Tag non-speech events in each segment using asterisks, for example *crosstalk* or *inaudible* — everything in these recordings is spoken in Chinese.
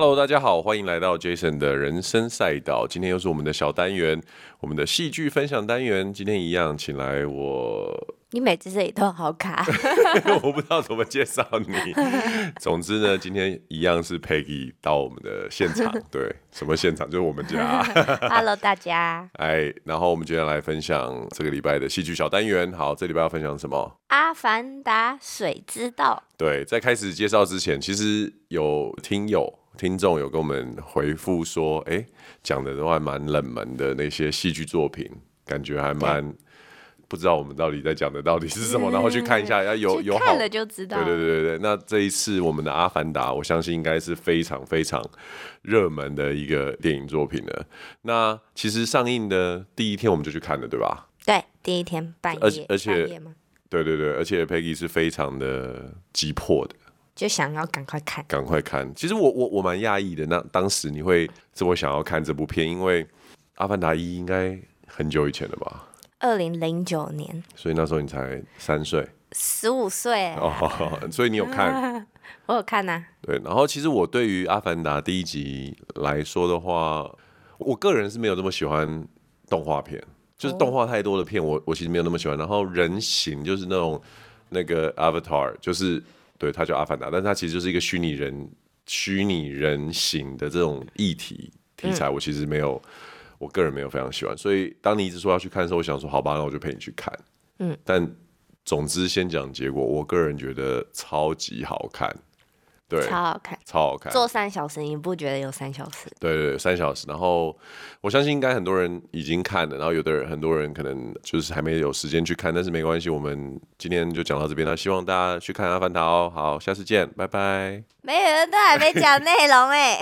Hello，大家好，欢迎来到 Jason 的人生赛道。今天又是我们的小单元，我们的戏剧分享单元。今天一样，请来我。你每次这里都好卡，*laughs* 我不知道怎么介绍你。总之呢，今天一样是 Peggy 到我们的现场，*laughs* 对，什么现场？就是我们家。*laughs* Hello，大家。哎，然后我们今天来分享这个礼拜的戏剧小单元。好，这礼拜要分享什么？阿凡达水之道。对，在开始介绍之前，其实有听友。听众有跟我们回复说，哎，讲的都还蛮冷门的那些戏剧作品，感觉还蛮不知道我们到底在讲的到底是什么，然后去看一下，要有有好看了就知道。对对对对，那这一次我们的《阿凡达》，我相信应该是非常非常热门的一个电影作品了。那其实上映的第一天我们就去看了，对吧？对，第一天半夜，而而且，对对对，而且 Peggy 是非常的急迫的。就想要赶快看，赶快看。其实我我我蛮讶异的，那当时你会这么想要看这部片，因为《阿凡达一》应该很久以前了吧？二零零九年，所以那时候你才三岁，十五岁哦，*laughs* 所以你有看？*laughs* 我有看呐、啊。对，然后其实我对于《阿凡达》第一集来说的话，我个人是没有这么喜欢动画片，就是动画太多的片，我我其实没有那么喜欢。然后人形就是那种那个 Avatar，就是。对，它叫阿凡达，但是它其实就是一个虚拟人、虚拟人形的这种议题题材。我其实没有，我个人没有非常喜欢。所以当你一直说要去看的时候，我想说好吧，那我就陪你去看。嗯，但总之先讲结果，我个人觉得超级好看。对，超好看，超好看。做三小时，你不觉得有三小时？对对对，三小时。然后我相信应该很多人已经看了，然后有的人很多人可能就是还没有时间去看，但是没关系，我们今天就讲到这边。那希望大家去看《阿凡达》哦。好，下次见，拜拜。没人都还没讲内容 *laughs* 哎。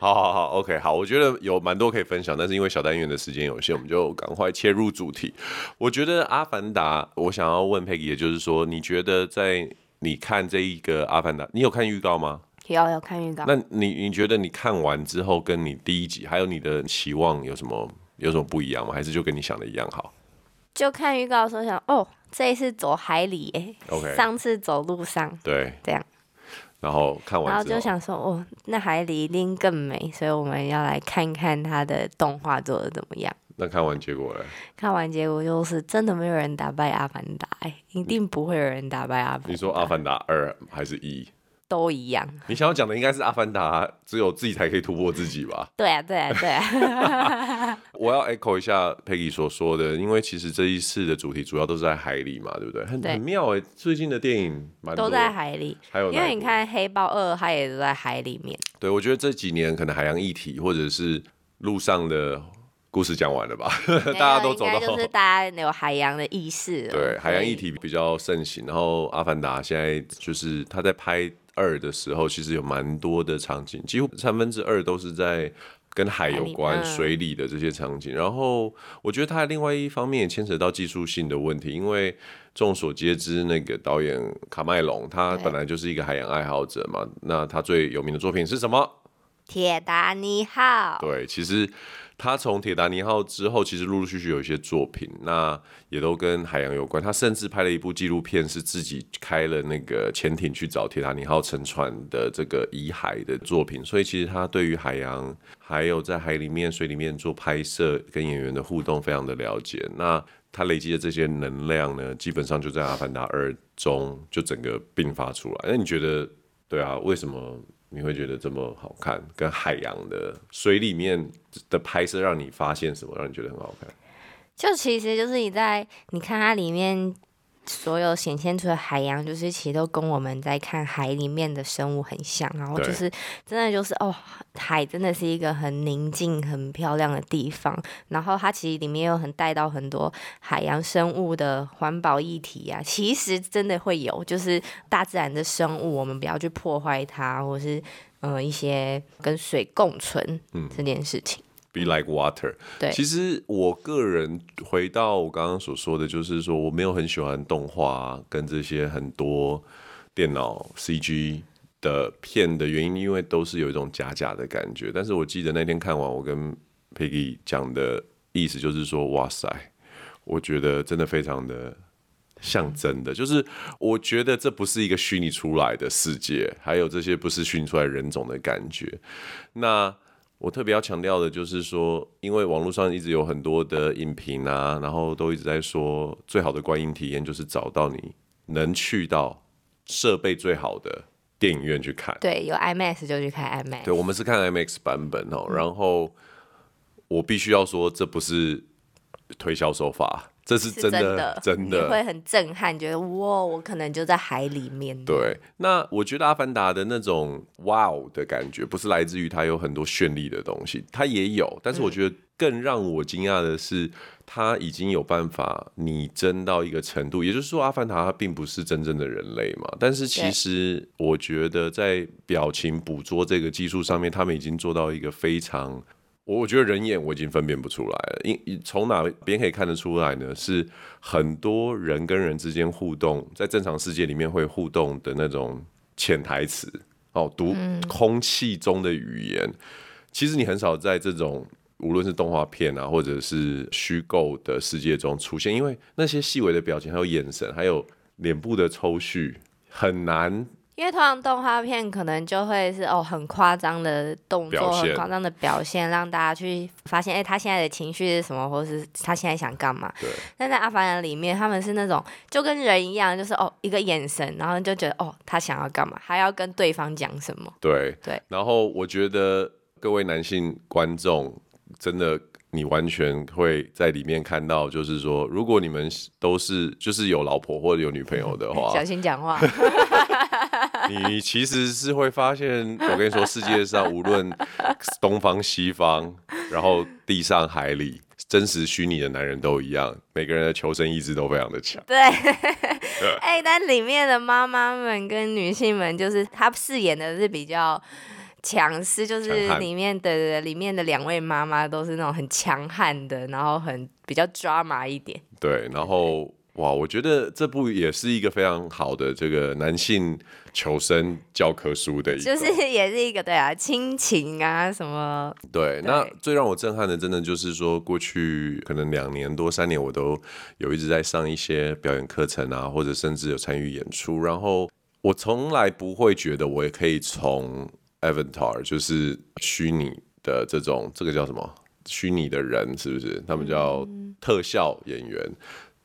好好好，OK，好，我觉得有蛮多可以分享，但是因为小单元的时间有限，我们就赶快切入主题。我觉得《阿凡达》，我想要问 Peggy，也就是说，你觉得在你看这一个《阿凡达》，你有看预告吗？有，有看预告。那你你觉得你看完之后，跟你第一集还有你的期望有什么有什么不一样吗？还是就跟你想的一样好？就看预告的时候想，哦，这一次走海里，哎，OK，上次走路上，对，这样。然后看完，然后就想说，哦，那海里一定更美，所以我们要来看看它的动画做的怎么样。那看完结果嘞？看完结果就是真的没有人打败阿凡达，哎，一定不会有人打败阿凡达。你说阿凡达二还是一？都一样。你想要讲的应该是阿凡达只有自己才可以突破自己吧？对啊，对啊，对啊。*laughs* *laughs* 我要 echo 一下 Peggy 所说的，因为其实这一次的主题主要都是在海里嘛，对不对？很很妙哎，最近的电影蛮多都在海里，还有因为你看黑豹二，它也都在海里面。对，我觉得这几年可能海洋议题或者是路上的。故事讲完了吧？大家都走到，就是大家有海洋的意识。*laughs* 对，海洋议题比较盛行。然后《阿凡达》现在就是他在拍二的时候，其实有蛮多的场景，几乎三分之二都是在跟海有关、水里的这些场景。然后我觉得他另外一方面也牵扯到技术性的问题，因为众所皆知，那个导演卡麦隆他本来就是一个海洋爱好者嘛。那他最有名的作品是什么？铁达尼号。对，其实。他从《铁达尼号》之后，其实陆陆续续有一些作品，那也都跟海洋有关。他甚至拍了一部纪录片，是自己开了那个潜艇去找铁达尼号沉船的这个遗骸的作品。所以，其实他对于海洋，还有在海里面、水里面做拍摄跟演员的互动，非常的了解。那他累积的这些能量呢，基本上就在《阿凡达二》中就整个迸发出来。那你觉得，对啊，为什么？你会觉得这么好看，跟海洋的水里面的拍摄让你发现什么，让你觉得很好看？就其实就是你在你看它里面。所有显现出的海洋，就是其实都跟我们在看海里面的生物很像，然后就是真的就是哦，海真的是一个很宁静、很漂亮的地方。然后它其实里面有很带到很多海洋生物的环保议题啊，其实真的会有，就是大自然的生物，我们不要去破坏它，或是呃一些跟水共存这件事情。Be like water。对，其实我个人回到我刚刚所说的，就是说我没有很喜欢动画跟这些很多电脑 CG 的片的原因，因为都是有一种假假的感觉。但是我记得那天看完，我跟 Peggy 讲的意思就是说，哇塞，我觉得真的非常的像真的。就是我觉得这不是一个虚拟出来的世界，还有这些不是虚拟出来人种的感觉。那我特别要强调的就是说，因为网络上一直有很多的影评啊，然后都一直在说，最好的观影体验就是找到你能去到设备最好的电影院去看。对，有 IMAX 就去看 IMAX。对，我们是看 IMAX 版本哦。然后我必须要说，这不是推销手法。这是真的，真的，会很震撼，觉得哇，我可能就在海里面。对，那我觉得《阿凡达》的那种哇哦的感觉，不是来自于它有很多绚丽的东西，它也有，但是我觉得更让我惊讶的是，它已经有办法拟真到一个程度。也就是说，《阿凡达》它并不是真正的人类嘛，但是其实我觉得在表情捕捉这个技术上面，他们已经做到一个非常。我觉得人眼我已经分辨不出来了，因从哪边可以看得出来呢？是很多人跟人之间互动，在正常世界里面会互动的那种潜台词哦，读空气中的语言。嗯、其实你很少在这种无论是动画片啊，或者是虚构的世界中出现，因为那些细微的表情，还有眼神，还有脸部的抽蓄，很难。因为通常动画片可能就会是哦很夸张的动作，很夸张的表现，让大家去发现，哎，他现在的情绪是什么，或是他现在想干嘛。对。但在《阿凡达》里面，他们是那种就跟人一样，就是哦一个眼神，然后就觉得哦他想要干嘛，还要跟对方讲什么。对对。然后我觉得各位男性观众，真的你完全会在里面看到，就是说，如果你们都是就是有老婆或者有女朋友的话，*laughs* 小心讲话。*laughs* 你其实是会发现，我跟你说，世界上无论东方西方，然后地上海里，真实虚拟的男人都一样，每个人的求生意志都非常的强。对，*laughs* 哎、欸，但里面的妈妈们跟女性们，就是她饰演的是比较强势，就是里面的里面的两位妈妈都是那种很强悍的，然后很比较抓马一点。对，然后。哇，我觉得这部也是一个非常好的这个男性求生教科书的一个，就是也是一个对啊，亲情啊什么。对，那最让我震撼的，真的就是说，过去可能两年多三年，我都有一直在上一些表演课程啊，或者甚至有参与演出。然后我从来不会觉得我也可以从 Avatar，就是虚拟的这种，这个叫什么？虚拟的人是不是？他们叫特效演员。嗯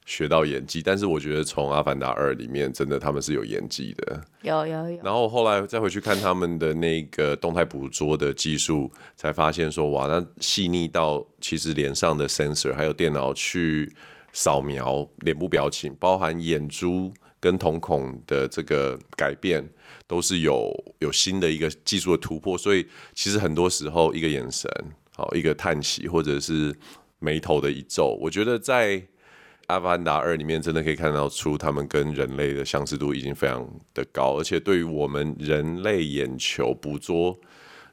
学到演技，但是我觉得从《阿凡达二》里面，真的他们是有演技的，有有有。然后后来再回去看他们的那个动态捕捉的技术，才发现说哇，那细腻到其实脸上的 sensor 还有电脑去扫描脸部表情，包含眼珠跟瞳孔的这个改变，都是有有新的一个技术的突破。所以其实很多时候，一个眼神，好一个叹息，或者是眉头的一皱，我觉得在《阿凡达二》里面真的可以看到出他们跟人类的相似度已经非常的高，而且对于我们人类眼球捕捉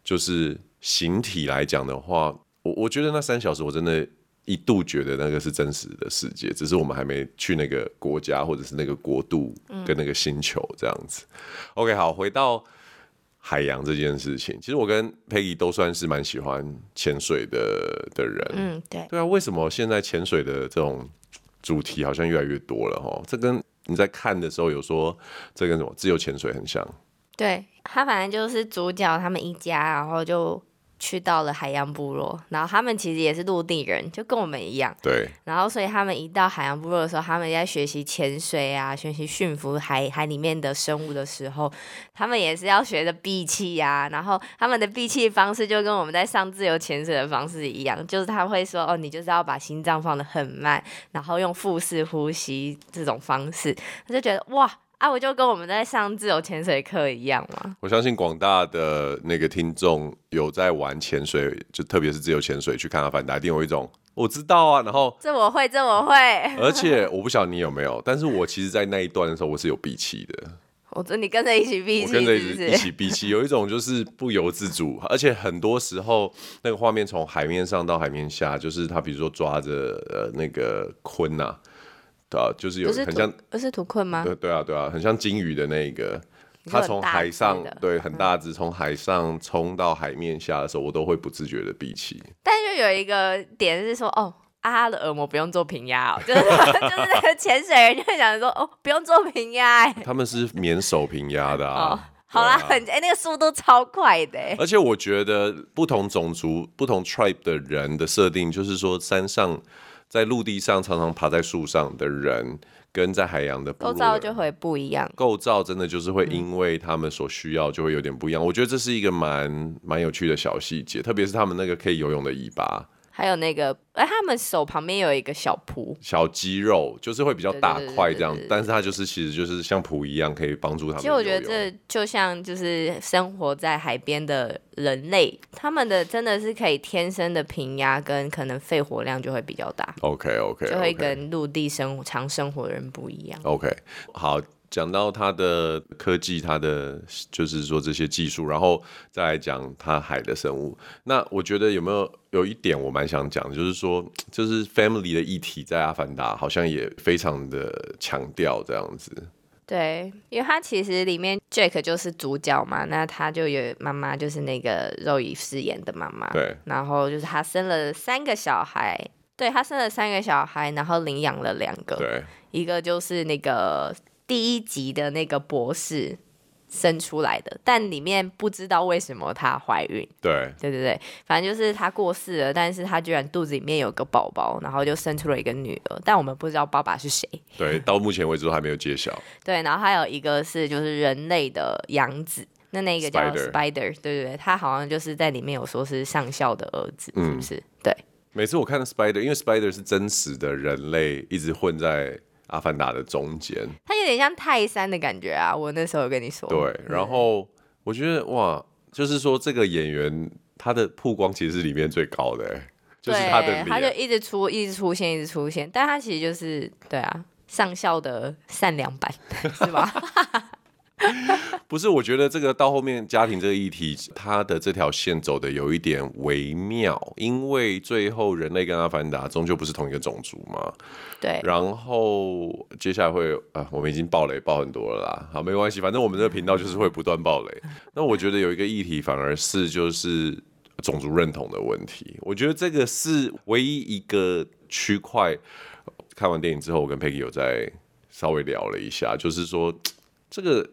就是形体来讲的话，我我觉得那三小时我真的一度觉得那个是真实的世界，只是我们还没去那个国家或者是那个国度跟那个星球这样子。嗯、OK，好，回到海洋这件事情，其实我跟 Peggy 都算是蛮喜欢潜水的的人。嗯，对，对啊，为什么现在潜水的这种主题好像越来越多了哈，这跟你在看的时候有说这跟什么自由潜水很像？对，他反正就是主角他们一家，然后就。去到了海洋部落，然后他们其实也是陆地人，就跟我们一样。对。然后，所以他们一到海洋部落的时候，他们在学习潜水啊，学习驯服海海里面的生物的时候，他们也是要学着闭气呀。然后，他们的闭气方式就跟我们在上自由潜水的方式一样，就是他会说：“哦，你就是要把心脏放得很慢，然后用腹式呼吸这种方式。”他就觉得哇。啊，我就跟我们在上自由潜水课一样嘛。我相信广大的那个听众有在玩潜水，就特别是自由潜水去看阿凡达，一定有一种我知道啊。然后这我会，这我会。*laughs* 而且我不晓得你有没有，但是我其实，在那一段的时候，我是有闭气的。我说你跟着一起闭气，我跟着一起闭气，有一种就是不由自主。而且很多时候，那个画面从海面上到海面下，就是他比如说抓着呃那个鲲呐、啊。啊，就是有很像，不是土困吗？对对啊，对啊，很像鲸鱼的那个，它从海上对很大只，从海上冲到海面下的时候，我都会不自觉的闭气。但就有一个点是说，哦，啊，的耳膜不用做平压哦，就是 *laughs* 就是那个潜水人就会想说，哦，不用做平压，哎，他们是免手平压的啊。哦，好啦，很哎，那个速度超快的。而且我觉得不同种族、不同 tribe 的人的设定，就是说山上在陆地上常常爬在树上的人，跟在海洋的构造就会不一样。构造真的就是会因为他们所需要就会有点不一样。嗯，我觉得这是一个蛮蛮有趣的小细节，特别是他们那个可以游泳的尾巴。还有那个，哎，他们手旁边有一个小蹼，小肌肉，就是会比较大块这样，但是它就是其实就是像蹼一样，可以帮助他们。其实我觉得这就像就是生活在海边的人类，他们的真的是可以天生的平压跟可能肺活量就会比较大。OK OK，, okay. 就会跟陆地生常生活的人不一样。OK，好。讲到它的科技，它的就是说这些技术，然后再来讲它海的生物。那我觉得有没有有一点我蛮想讲的，就是说，就是 family 的议题在《阿凡达》好像也非常的强调这样子。对，因为他其实里面 Jake 就是主角嘛，那他就有妈妈，就是那个肉乙饰演的妈妈。对，然后就是他生了三个小孩，对，他生了三个小孩，然后领养了两个，对，一个就是那个。第一集的那个博士生出来的，但里面不知道为什么她怀孕。对，对对对，反正就是她过世了，但是她居然肚子里面有个宝宝，然后就生出了一个女儿，但我们不知道爸爸是谁。对，*laughs* 到目前为止都还没有揭晓。对，然后还有一个是就是人类的养子，那那个叫 Spider，, 对对对，他好像就是在里面有说是上校的儿子，是不是？嗯、对。每次我看到 Spider，因为 Spider 是真实的人类，一直混在。阿凡达的中间，他有点像泰山的感觉啊！我那时候有跟你说，对，然后我觉得哇，就是说这个演员他的曝光其实是里面最高的，就是他的脸，他就一直出，一直出现，一直出现，但他其实就是对啊，上校的善良版，*laughs* 是吧？*laughs* 不是，我觉得这个到后面家庭这个议题，它的这条线走的有一点微妙，因为最后人类跟阿凡达终究不是同一个种族嘛。对。然后接下来会啊，我们已经爆雷爆很多了啦。好，没关系，反正我们这个频道就是会不断爆雷。那我觉得有一个议题反而是就是种族认同的问题。我觉得这个是唯一一个区块。看完电影之后，我跟 Peggy 有在稍微聊了一下，就是说这个。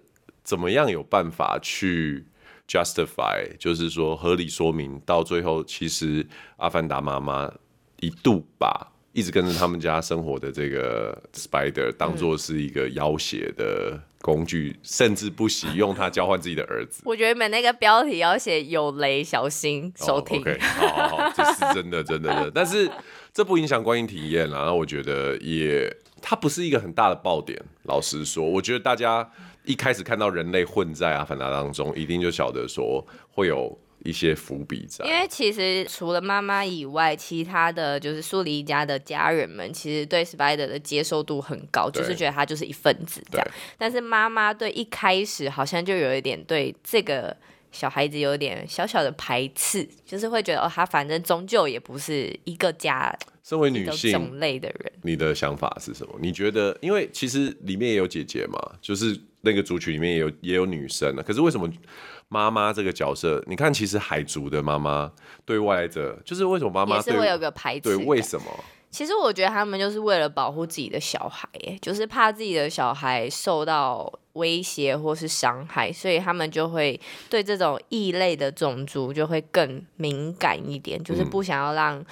怎么样有办法去 justify，就是说合理说明到最后，其实阿凡达妈妈一度把一直跟着他们家生活的这个 Spider 当做是一个要挟的工具，嗯、甚至不惜用它交换自己的儿子。我觉得你们那个标题要写有雷，小心收听。Oh, OK，好好好，这是真的，真的的。但是这不影响观影体验啦。我觉得也，它不是一个很大的爆点。老实说，我觉得大家。一开始看到人类混在阿凡达当中，一定就晓得说会有一些伏笔在。因为其实除了妈妈以外，其他的就是苏黎家的家人们，其实对 Spider 的接受度很高，就是觉得他就是一份子这样。但是妈妈对一开始好像就有一点对这个小孩子有点小小的排斥，就是会觉得哦，他反正终究也不是一个家。身为女性种类的人，你的想法是什么？你觉得，因为其实里面也有姐姐嘛，就是那个族群里面也有也有女生啊。可是为什么妈妈这个角色？你看，其实海族的妈妈对外来者，就是为什么妈妈也是会有个排斥？对，为什么？其实我觉得他们就是为了保护自己的小孩，就是怕自己的小孩受到威胁或是伤害，所以他们就会对这种异类的种族就会更敏感一点，就是不想要让。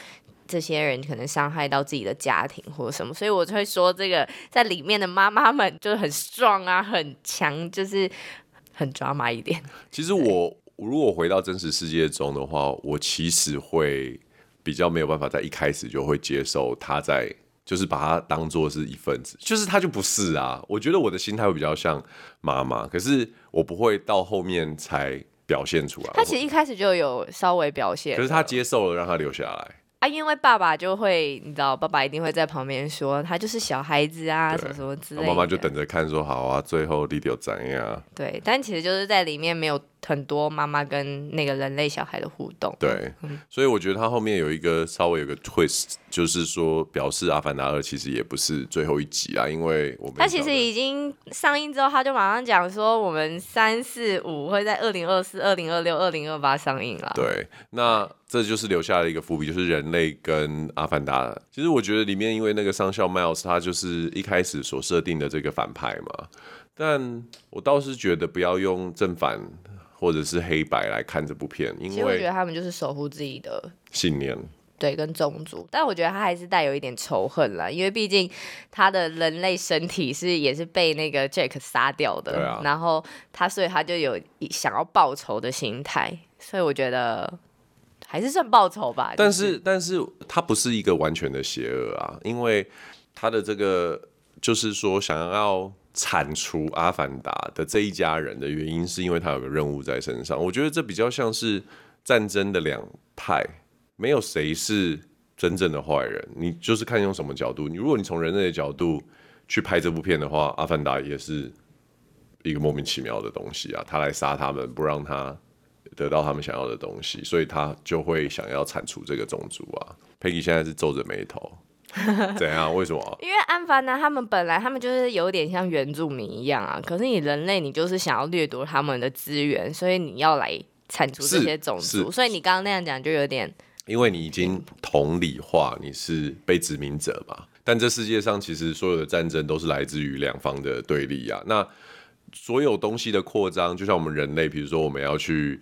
这些人可能伤害到自己的家庭或者什么，所以我就会说，这个在里面的妈妈们就是很 strong 啊，很强，就是很 drama 一点。其实我如果回到真实世界中的话，我其实会比较没有办法在一开始就会接受他在，就是把他当做是一份子，就是他就不是啊。我觉得我的心态会比较像妈妈，可是我不会到后面才表现出来。他其实一开始就有稍微表现，可是他接受了，让他留下来。啊，因为爸爸就会，你知道，爸爸一定会在旁边说，他就是小孩子啊，什么什么之类的。妈妈就等着看，说好啊，最后弟弟又怎样？对，但其实就是在里面没有很多妈妈跟那个人类小孩的互动。对，嗯、所以我觉得他后面有一个稍微有个 twist，就是说表示《阿凡达二》其实也不是最后一集啊，因为我们他其实已经上映之后，他就马上讲说我们三四五会在二零二四、二零二六、二零二八上映了。对，那这就是留下了一个伏笔，就是人类跟阿凡达。其实我觉得里面因为那个上校 Miles，他就是一开始所设定的这个反派嘛。但我倒是觉得不要用正反或者是黑白来看这部片，因为我觉得他们就是守护自己的信念，对，跟种族。但我觉得他还是带有一点仇恨啦，因为毕竟他的人类身体是也是被那个 Jake 杀掉的，对啊，然后他所以他就有想要报仇的心态，所以我觉得还是算报仇吧。但是，但是他不是一个完全的邪恶啊，因为他的这个就是说想要。铲除阿凡达的这一家人的原因，是因为他有个任务在身上。我觉得这比较像是战争的两派，没有谁是真正的坏人。你就是看用什么角度。你如果你从人类的角度去拍这部片的话，阿凡达也是一个莫名其妙的东西啊。他来杀他们，不让他得到他们想要的东西，所以他就会想要铲除这个种族啊。佩奇现在是皱着眉头。*laughs* 怎样？为什么？因为安凡呢他们本来他们就是有点像原住民一样啊，可是你人类你就是想要掠夺他们的资源，所以你要来铲除这些种族。所以你刚刚那样讲就有点，因为你已经同理化你是被殖民者嘛。但这世界上其实所有的战争都是来自于两方的对立啊。那所有东西的扩张，就像我们人类，比如说我们要去。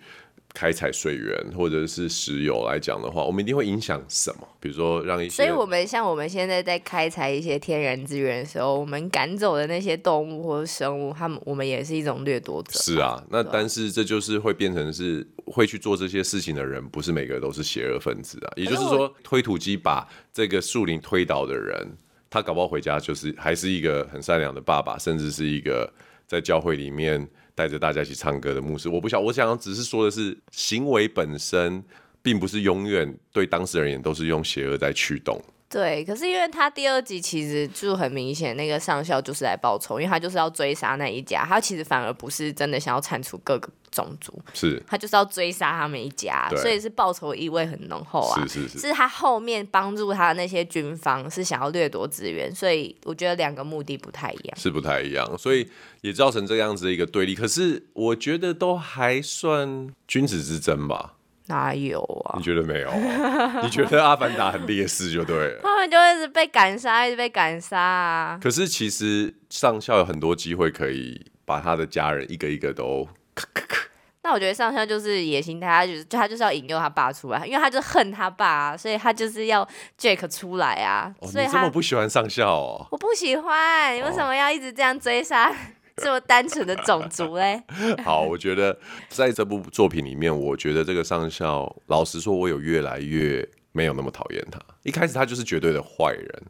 开采水源或者是石油来讲的话，我们一定会影响什么？比如说让一些，所以我们像我们现在在开采一些天然资源的时候，我们赶走的那些动物或者生物，他们我们也是一种掠夺者。是啊，那但是这就是会变成是会去做这些事情的人，不是每个都是邪恶分子啊。也就是说，推土机把这个树林推倒的人，他搞不好回家就是还是一个很善良的爸爸，甚至是一个在教会里面。带着大家一起唱歌的牧师，我不晓，我想只是说的是行为本身，并不是永远对当事人而言都是用邪恶在驱动。对，可是因为他第二集其实就很明显，那个上校就是来报仇，因为他就是要追杀那一家，他其实反而不是真的想要铲除各个种族，是他就是要追杀他们一家，所以是报仇意味很浓厚啊。是是是，是他后面帮助他的那些军方是想要掠夺资源，所以我觉得两个目的不太一样，是不太一样，所以也造成这样子的一个对立。可是我觉得都还算君子之争吧。哪有啊？你觉得没有啊？*laughs* 你觉得阿凡达很劣势就对了。他们就一直被赶杀，一直被赶杀啊。可是其实上校有很多机会可以把他的家人一个一个都咔咔咔。那我觉得上校就是野心太大，就是就他就是要引诱他爸出来，因为他就恨他爸啊，所以他就是要 Jake 出来啊。哦，所以你这么不喜欢上校哦？我不喜欢，你为什么要一直这样追杀？哦 *laughs* 这么单纯的种族嘞？*laughs* 好，我觉得在这部作品里面，我觉得这个上校，老实说，我有越来越没有那么讨厌他。一开始他就是绝对的坏人，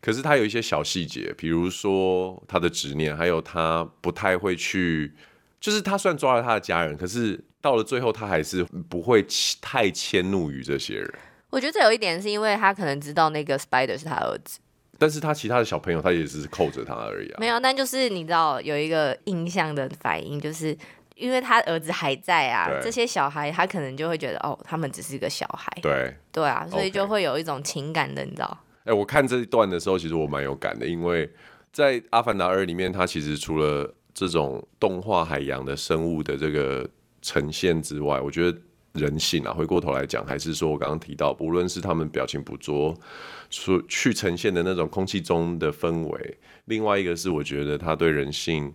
可是他有一些小细节，比如说他的执念，还有他不太会去，就是他虽然抓了他的家人，可是到了最后，他还是不会太迁怒于这些人。我觉得这有一点是因为他可能知道那个 Spider 是他儿子。但是他其他的小朋友，他也只是扣着他而已啊。没有，但就是你知道有一个印象的反应，就是因为他儿子还在啊，这些小孩他可能就会觉得哦，他们只是一个小孩。对对啊，所以就会有一种情感的，你知道？哎、欸，我看这一段的时候，其实我蛮有感的，因为在《阿凡达二》里面，它其实除了这种动画海洋的生物的这个呈现之外，我觉得。人性啊，回过头来讲，还是说我刚刚提到，不论是他们表情捕捉，所去呈现的那种空气中的氛围，另外一个是我觉得他对人性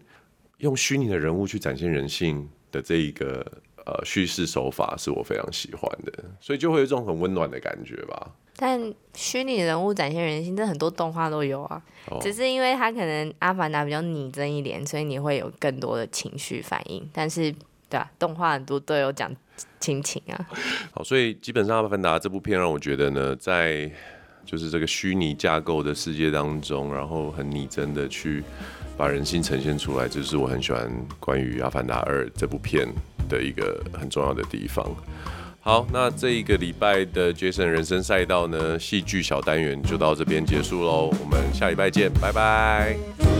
用虚拟的人物去展现人性的这一个呃叙事手法，是我非常喜欢的，所以就会有一种很温暖的感觉吧。但虚拟人物展现人性，这很多动画都有啊，哦、只是因为他可能阿凡达比较拟真一点，所以你会有更多的情绪反应。但是对啊，动画很多都有讲。亲情啊，好，所以基本上《阿凡达》这部片让我觉得呢，在就是这个虚拟架构的世界当中，然后很拟真的去把人性呈现出来，这是我很喜欢关于《阿凡达二》这部片的一个很重要的地方。好，那这一个礼拜的 Jason 人生赛道呢，戏剧小单元就到这边结束喽，我们下礼拜见，拜拜。